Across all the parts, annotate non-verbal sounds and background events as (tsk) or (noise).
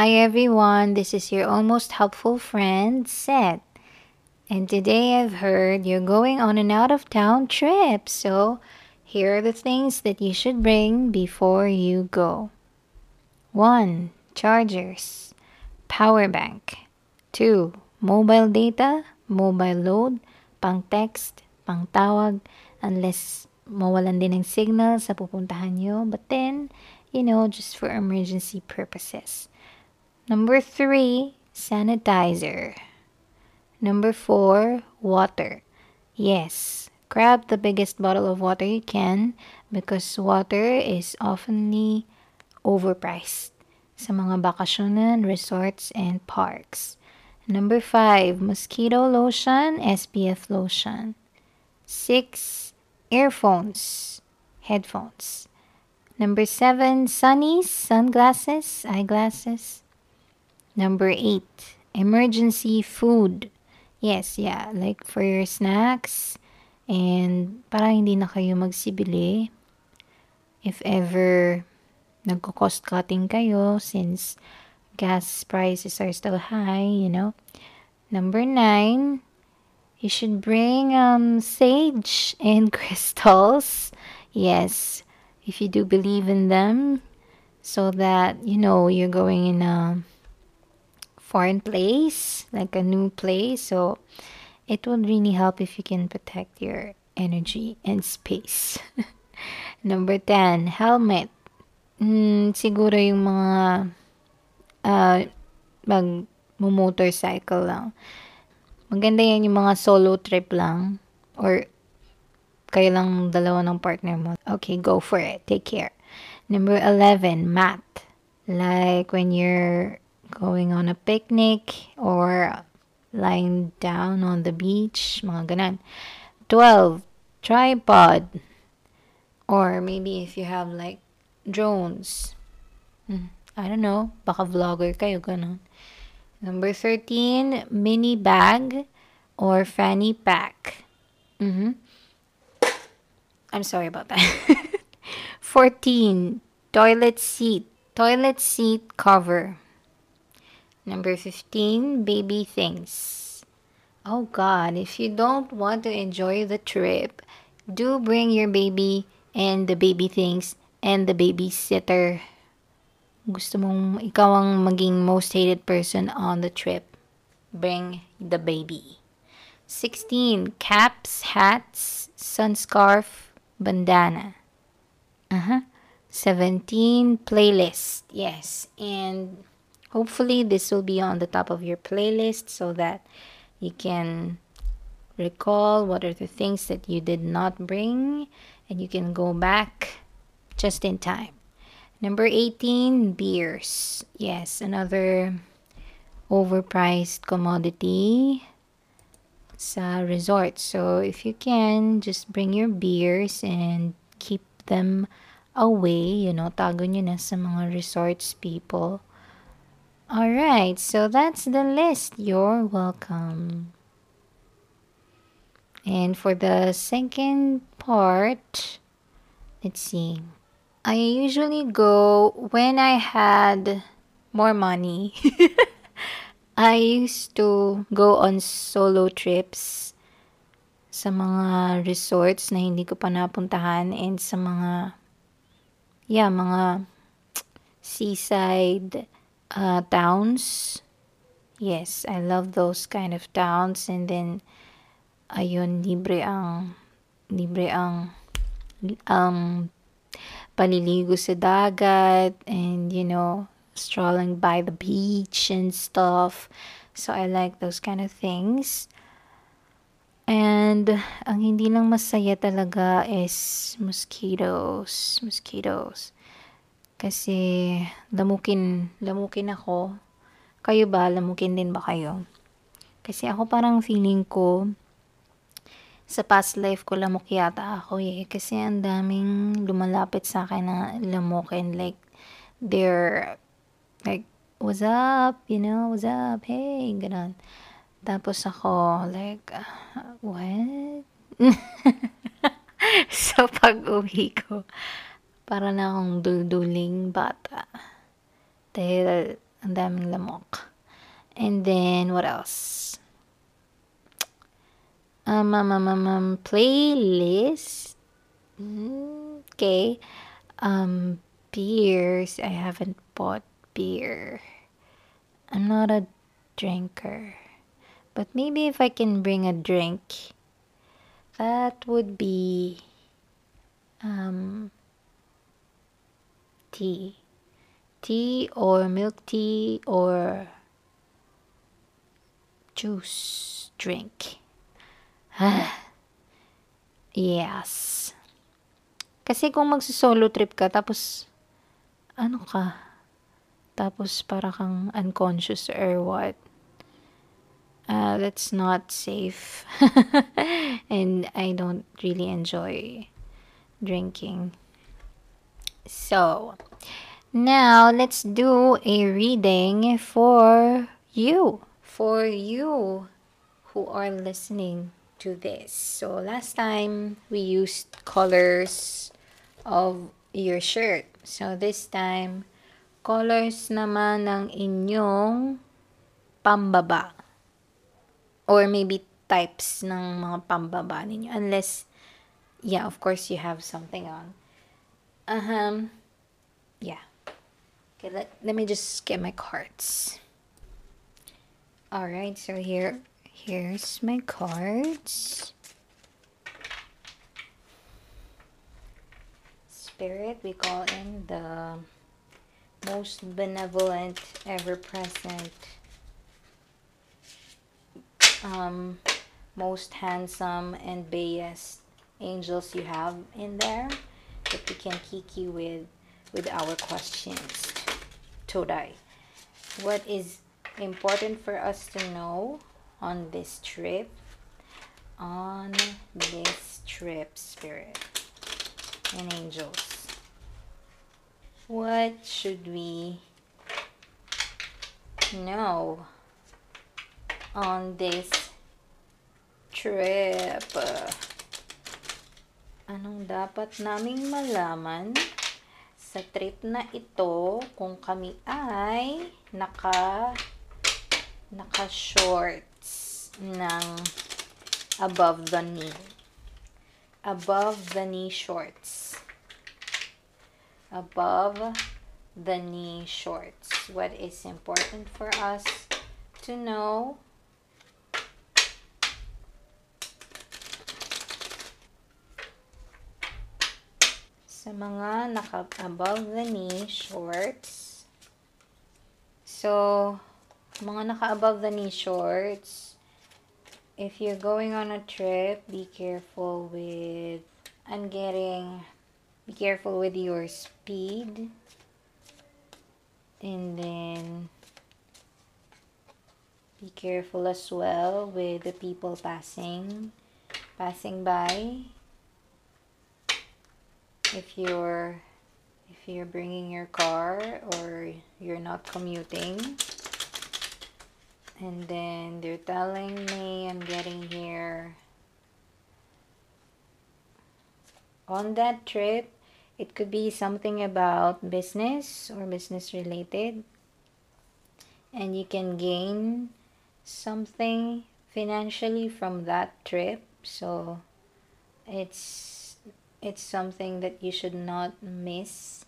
Hi everyone, this is your almost helpful friend, Seth. And today I've heard you're going on an out of town trip, so here are the things that you should bring before you go 1. Chargers, power bank. 2. Mobile data, mobile load, pang text, pang tawag, unless mawalan din ng signal sa pupuntahan nyo. But then, you know, just for emergency purposes. Number three, sanitizer. Number four, water. Yes, grab the biggest bottle of water you can because water is oftenly overpriced sa mga bakasyonan, resorts, and parks. Number 5, mosquito lotion, SPF lotion. 6, earphones, headphones. Number 7, sunnies, sunglasses, eyeglasses. Number eight, emergency food. Yes, yeah, like for your snacks and para hindi na kayo magsibili. If ever nagko-cost cutting kayo since gas prices are still high, you know. Number nine, you should bring um, sage and (laughs) crystals. Yes, if you do believe in them, so that you know you're going in a foreign place, like a new place. So it would really help if you can protect your energy and space. (laughs) Number 10, helmet. Mm, siguro yung mga uh, ah, mag motorcycle lang. Maganda yan yung mga solo trip lang or kayo lang dalawa ng partner mo. Okay, go for it. Take care. Number 11, mat. Like when you're going on a picnic or lying down on the beach, mga ganun. 12, tripod. Or maybe if you have like drones. Hmm, I don't know, baka vlogger kayo, ganun. Number 13, mini bag or fanny pack. Mm-hmm. I'm sorry about that. (laughs) 14, toilet seat. Toilet seat cover. Number 15, baby things. Oh God, if you don't want to enjoy the trip, do bring your baby and the baby things and the babysitter. Gusto mong ikaw ang maging most hated person on the trip. Bring the baby. 16. Caps, hats, sun scarf, bandana. Uh-huh. 17. Playlist. Yes. And Hopefully, this will be on the top of your playlist so that you can recall what are the things that you did not bring and you can go back just in time. Number 18, beers. Yes, another overpriced commodity sa resort. So if you can, just bring your beers and keep them away. You know, tago nyo na sa mga resorts people. All right, so that's the list. You're welcome. And for the second part, let's see. I usually go when I had more money. (laughs) I used to go on solo trips sa mga resorts na hindi ko pa napuntahan and sa mga yeah, mga (tsk) seaside uh, towns. Yes, I love those kind of towns and then ayun libre ang libre ang um paliligo sa dagat and you know strolling by the beach and stuff. So I like those kind of things. And ang hindi lang masaya talaga is mosquitoes, mosquitoes. Kasi lamukin, lamukin ako. Kayo ba, lamukin din ba kayo? Kasi ako parang feeling ko, sa past life ko lamok yata ako eh. Kasi ang daming lumalapit sa akin na lamukin. Like, they're, like, what's up? You know, what's up? Hey, ganun. Tapos ako, like, uh, what? so, (laughs) pag uwi ko, Para na akong dulduling bata. Dahil ang daming lamok. And then, what else? Um, um, um, um, um playlist? Okay. Um, beers. I haven't bought beer. I'm not a drinker. But maybe if I can bring a drink, that would be um tea. Tea or milk tea or juice drink. (sighs) yes. Kasi kung magsisolo trip ka, tapos, ano ka? Tapos para kang unconscious or what? Uh, that's not safe. (laughs) and I don't really enjoy drinking. So, now let's do a reading for you, for you who are listening to this. So, last time we used colors of your shirt. So, this time, colors naman ng inyong pambaba. Or maybe types ng mga pambaba ninyo. Unless, yeah, of course, you have something on Um, yeah. Okay, let, let me just get my cards. Alright, so here, here's my cards. Spirit, we call in the most benevolent, ever-present, um, most handsome and biggest angels you have in there that we can kick you with with our questions today. What is important for us to know on this trip? On this trip, Spirit and Angels. What should we know on this trip? Anong dapat naming malaman sa trip na ito kung kami ay naka naka shorts ng above the knee. Above the knee shorts. Above the knee shorts. What is important for us to know sa mga naka above the knee shorts. So, mga naka above the knee shorts, if you're going on a trip, be careful with, I'm getting, be careful with your speed. And then, be careful as well with the people passing, passing by. if you're if you're bringing your car or you're not commuting and then they're telling me I'm getting here on that trip it could be something about business or business related and you can gain something financially from that trip so it's it's something that you should not miss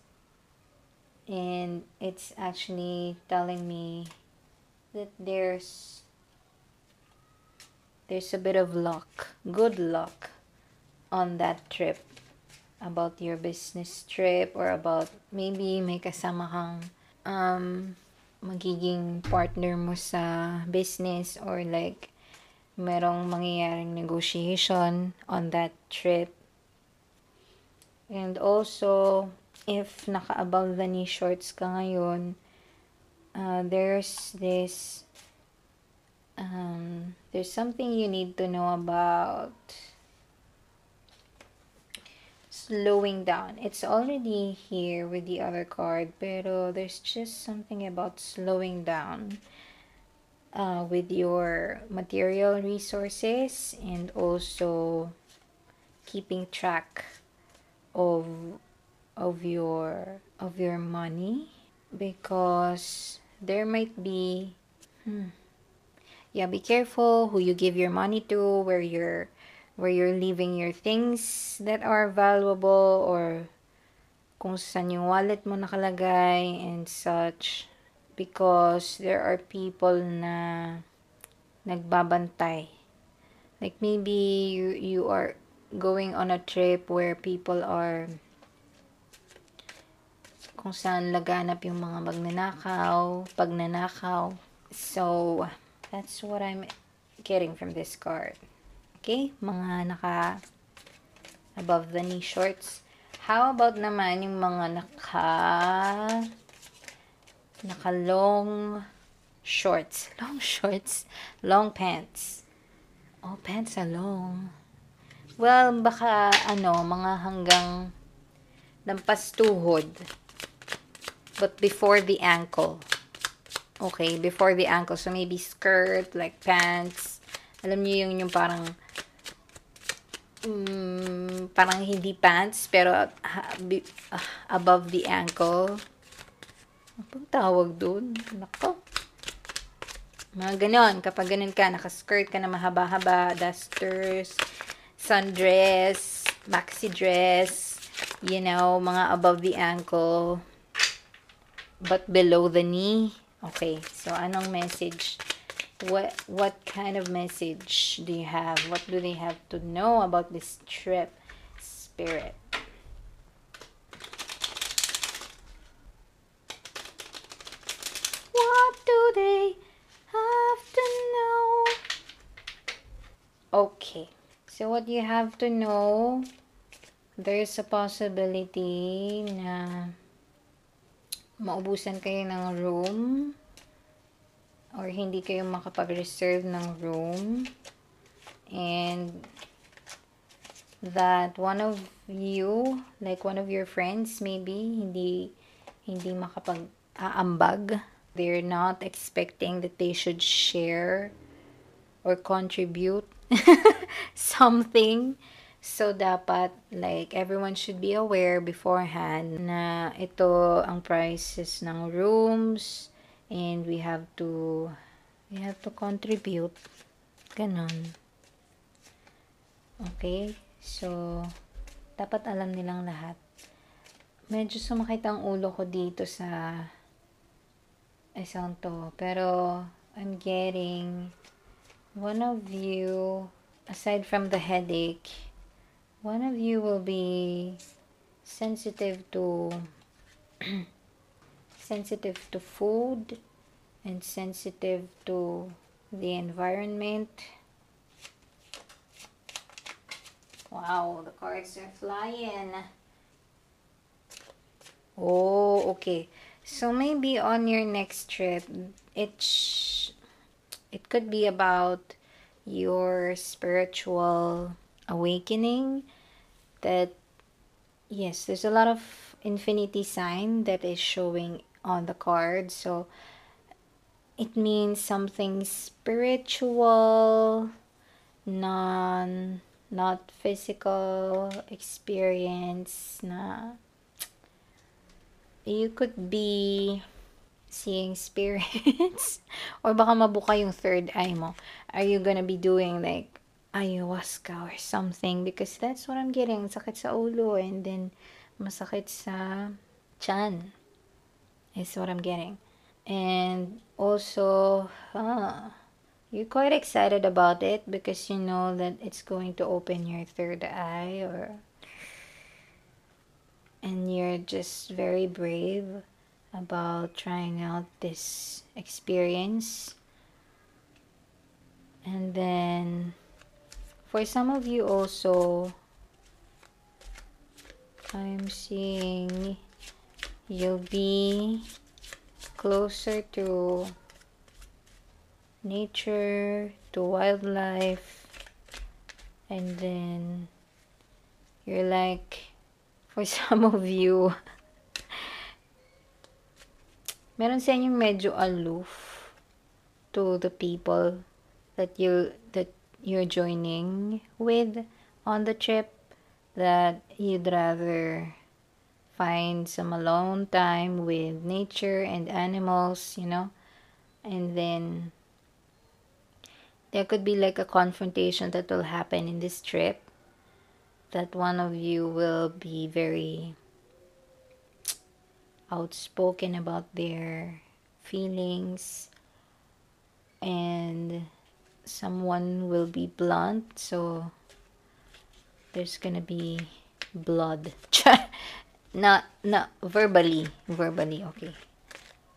and it's actually telling me that there's there's a bit of luck good luck on that trip about your business trip or about maybe may kasama kang um, magiging partner mo sa business or like merong mangyayaring negotiation on that trip And also, if naka-above the knee shorts ka ngayon, uh, there's this, um, there's something you need to know about slowing down. It's already here with the other card, pero there's just something about slowing down uh, with your material resources and also keeping track of of your of your money because there might be hmm, yeah be careful who you give your money to where you're where you're leaving your things that are valuable or kung saan yung wallet mo nakalagay and such because there are people na nagbabantay like maybe you, you are going on a trip where people are kung saan laganap yung mga magnanakaw, pagnanakaw. So, that's what I'm getting from this card. Okay? Mga naka above the knee shorts. How about naman yung mga naka naka long shorts. (laughs) Long shorts. Long pants. All oh, pants are long. Well, baka ano, mga hanggang lampas tuhod. But before the ankle. Okay, before the ankle. So maybe skirt, like pants. Alam niyo yung, yung parang Mm, parang hindi pants pero uh, be, uh, above the ankle. Ano Ang tawag doon? Nako. Mga ganon. Kapag ganon ka, nakaskirt ka na mahaba-haba, dusters, sundress, maxi dress, you know, mga above the ankle, but below the knee. Okay, so anong message? What, what kind of message do you have? What do they have to know about this trip? Spirit. So, what you have to know, there's a possibility na maubusan kayo ng room or hindi kayo makapag-reserve ng room and that one of you like one of your friends maybe hindi hindi makapag aambag they're not expecting that they should share or contribute (laughs) something. So, dapat, like, everyone should be aware beforehand na ito ang prices ng rooms and we have to, we have to contribute. Ganon. Okay? So, dapat alam nilang lahat. Medyo sumakit ang ulo ko dito sa isang to. Pero, I'm getting one of you, aside from the headache, one of you will be sensitive to (clears throat) sensitive to food and sensitive to the environment. Wow, the cards are flying. Oh, okay. So maybe on your next trip, it's it could be about your spiritual awakening that yes there's a lot of infinity sign that is showing on the card so it means something spiritual non not physical experience na you could be seeing spirits? (laughs) or baka mabuka yung third eye mo. Are you gonna be doing like ayahuasca or something? Because that's what I'm getting. Sakit sa ulo and then masakit sa chan. Is what I'm getting. And also, huh, you're quite excited about it because you know that it's going to open your third eye or and you're just very brave about trying out this experience and then for some of you also I'm seeing you'll be closer to nature to wildlife and then you're like for (laughs) some of you meron sa inyong medyo aloof to the people that you that you're joining with on the trip that you'd rather find some alone time with nature and animals, you know. And then there could be like a confrontation that will happen in this trip that one of you will be very outspoken about their feelings and someone will be blunt so there's gonna be blood (laughs) not not verbally verbally okay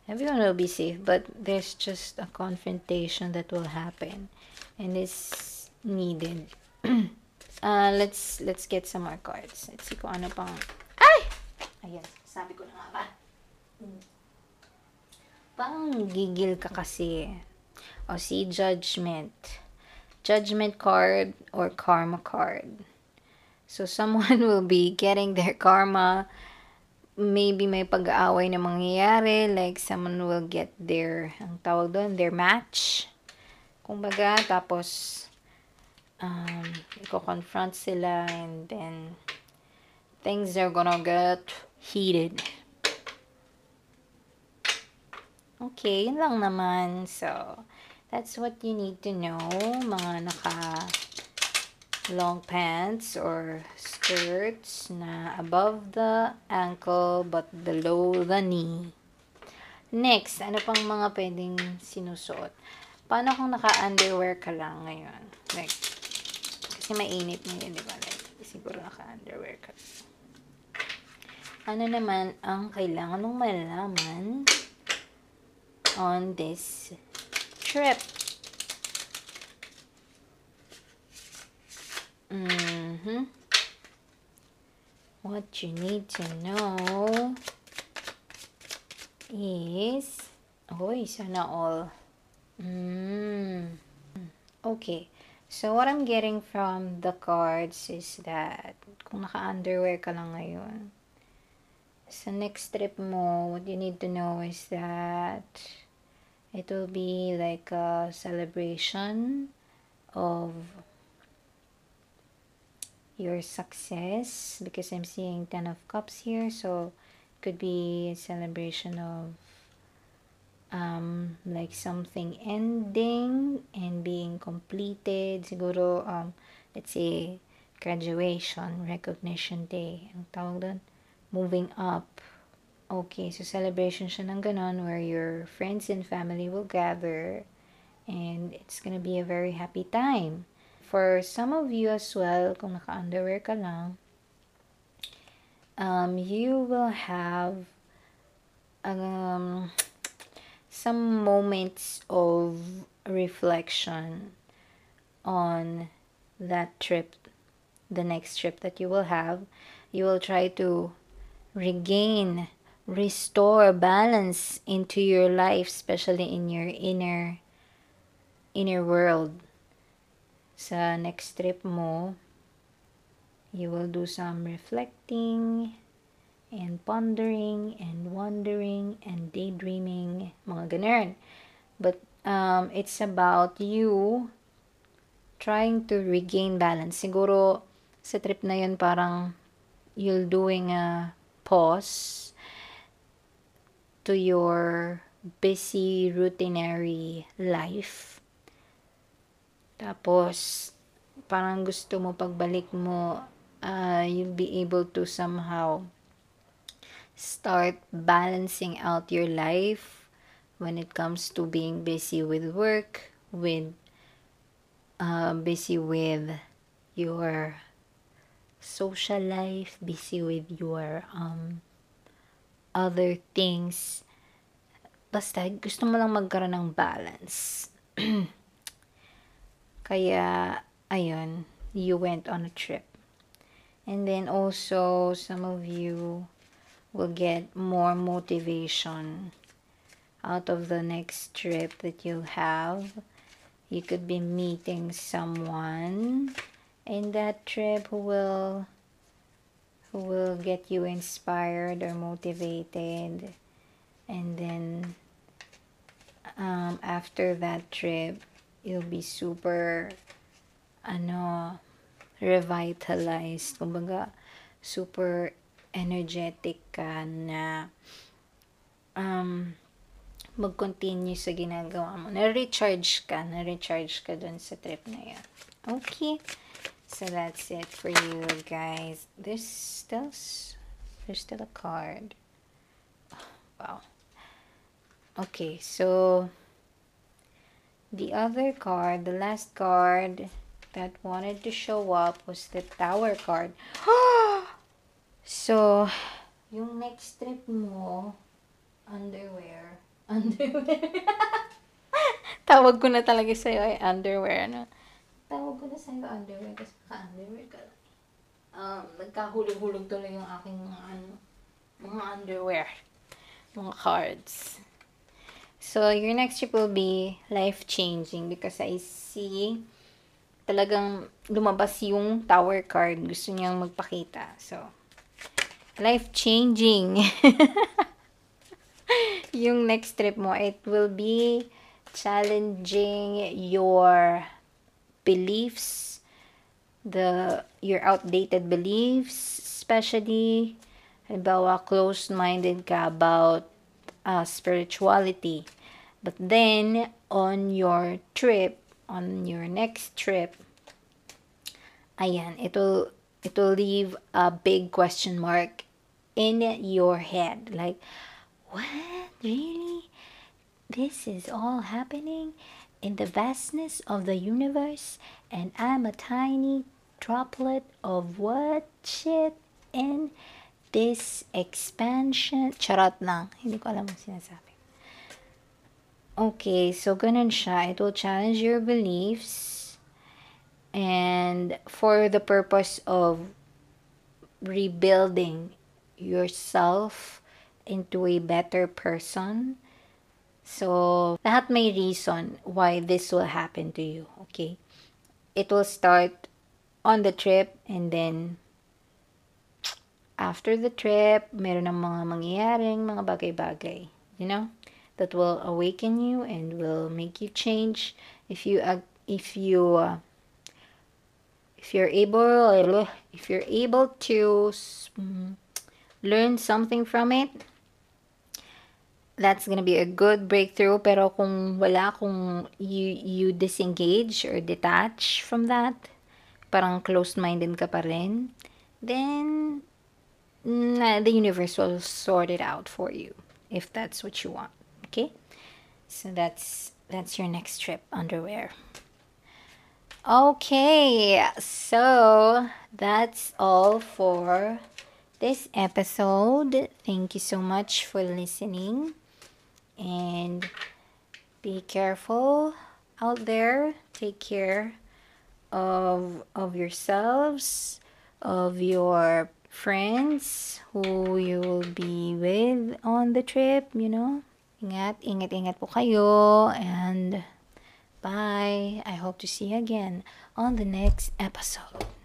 everyone will be safe but there's just a confrontation that will happen and it's needed (clears throat) uh, let's let's get some more cards let's see kung ano pang ay ayan sabi ko na nga ba Pang gigil ka kasi. O si judgment. Judgment card or karma card. So (laughs) someone will be getting their karma. Maybe may pag-aaway na mangyayari. Like someone will get their, ang tawag doon, their match. Kumbaga, tapos um, confront sila and then things are gonna get heated. Okay, yun lang naman. So, that's what you need to know. Mga naka long pants or skirts na above the ankle but below the knee. Next, ano pang mga pwedeng sinusuot? Paano kung naka-underwear ka lang ngayon? Like, kasi mainit ngayon, di ba? Like, siguro naka-underwear ka. Ano naman ang kailangan mong malaman on this trip. Mm -hmm. What you need to know is... Oy, oh, sana all. Mm. Okay. So, what I'm getting from the cards is that kung naka-underwear ka lang ngayon, sa next trip mo, what you need to know is that it will be like a celebration of your success because I'm seeing 10 of cups here so it could be a celebration of um, like something ending and being completed siguro um, let's say graduation recognition day ang tawag doon moving up Okay, so celebration siya ng ganon where your friends and family will gather and it's gonna be a very happy time. For some of you as well, kung naka-underwear ka lang, um, you will have um, some moments of reflection on that trip, the next trip that you will have. You will try to regain restore balance into your life, especially in your inner inner world. Sa next trip mo, you will do some reflecting and pondering and wondering and daydreaming, mga ganun. But um, it's about you trying to regain balance. Siguro, sa trip na yun, parang you'll doing a pause to your busy, routinary life. Tapos, parang gusto mo pagbalik mo, uh, you'll be able to somehow start balancing out your life when it comes to being busy with work, with uh, busy with your social life, busy with your um, other things. Basta, gusto mo lang magkaroon ng balance. (clears throat) Kaya, ayun, you went on a trip. And then also, some of you will get more motivation out of the next trip that you'll have. You could be meeting someone in that trip who will who will get you inspired or motivated. And then um, after that trip, you'll be super ano revitalized. Kumbaga, super energetic ka na um, mag-continue sa ginagawa mo. Na-recharge ka. Na-recharge ka dun sa trip na yan. Okay. So that's it for you guys. There's still there's still a card. Oh, (sighs) wow. Okay, so the other card, the last card that wanted to show up was the tower card. (gasps) so, yung next trip mo, underwear, (laughs) underwear. (laughs) Tawag ko na talaga sa'yo ay eh, underwear, ano? tawag ko na sa'yo underwear kasi naka-underwear ka lang. Um, nagkahulog-hulog tuloy yung aking mga ano, mga underwear, mga cards. So, your next trip will be life-changing because I see talagang lumabas yung tower card. Gusto niyang magpakita. So, life-changing. (laughs) yung next trip mo, it will be challenging your beliefs, the your outdated beliefs, especially, halimbawa, closed-minded ka about uh, spirituality. But then, on your trip, on your next trip, ayan, it'll, it'll leave a big question mark in your head. Like, what? Really? This is all happening? in the vastness of the universe, and I'm a tiny droplet of what shit in this expansion. Charot lang. Hindi ko alam ang sinasabi. Okay, so ganun siya. It will challenge your beliefs and for the purpose of rebuilding yourself into a better person so, lahat may reason why this will happen to you, okay? It will start on the trip and then after the trip, meron ng mga mangyayaring mga bagay-bagay, you know? That will awaken you and will make you change if you if you uh, if you're able if you're able to learn something from it that's gonna be a good breakthrough. Pero kung wala, kung you, you disengage or detach from that, parang closed-minded ka pa rin, then nah, the universe will sort it out for you if that's what you want. Okay? So that's that's your next trip underwear. Okay, so that's all for this episode. Thank you so much for listening and be careful out there take care of of yourselves of your friends who you will be with on the trip you know ingat ingat ingat po kayo and bye i hope to see you again on the next episode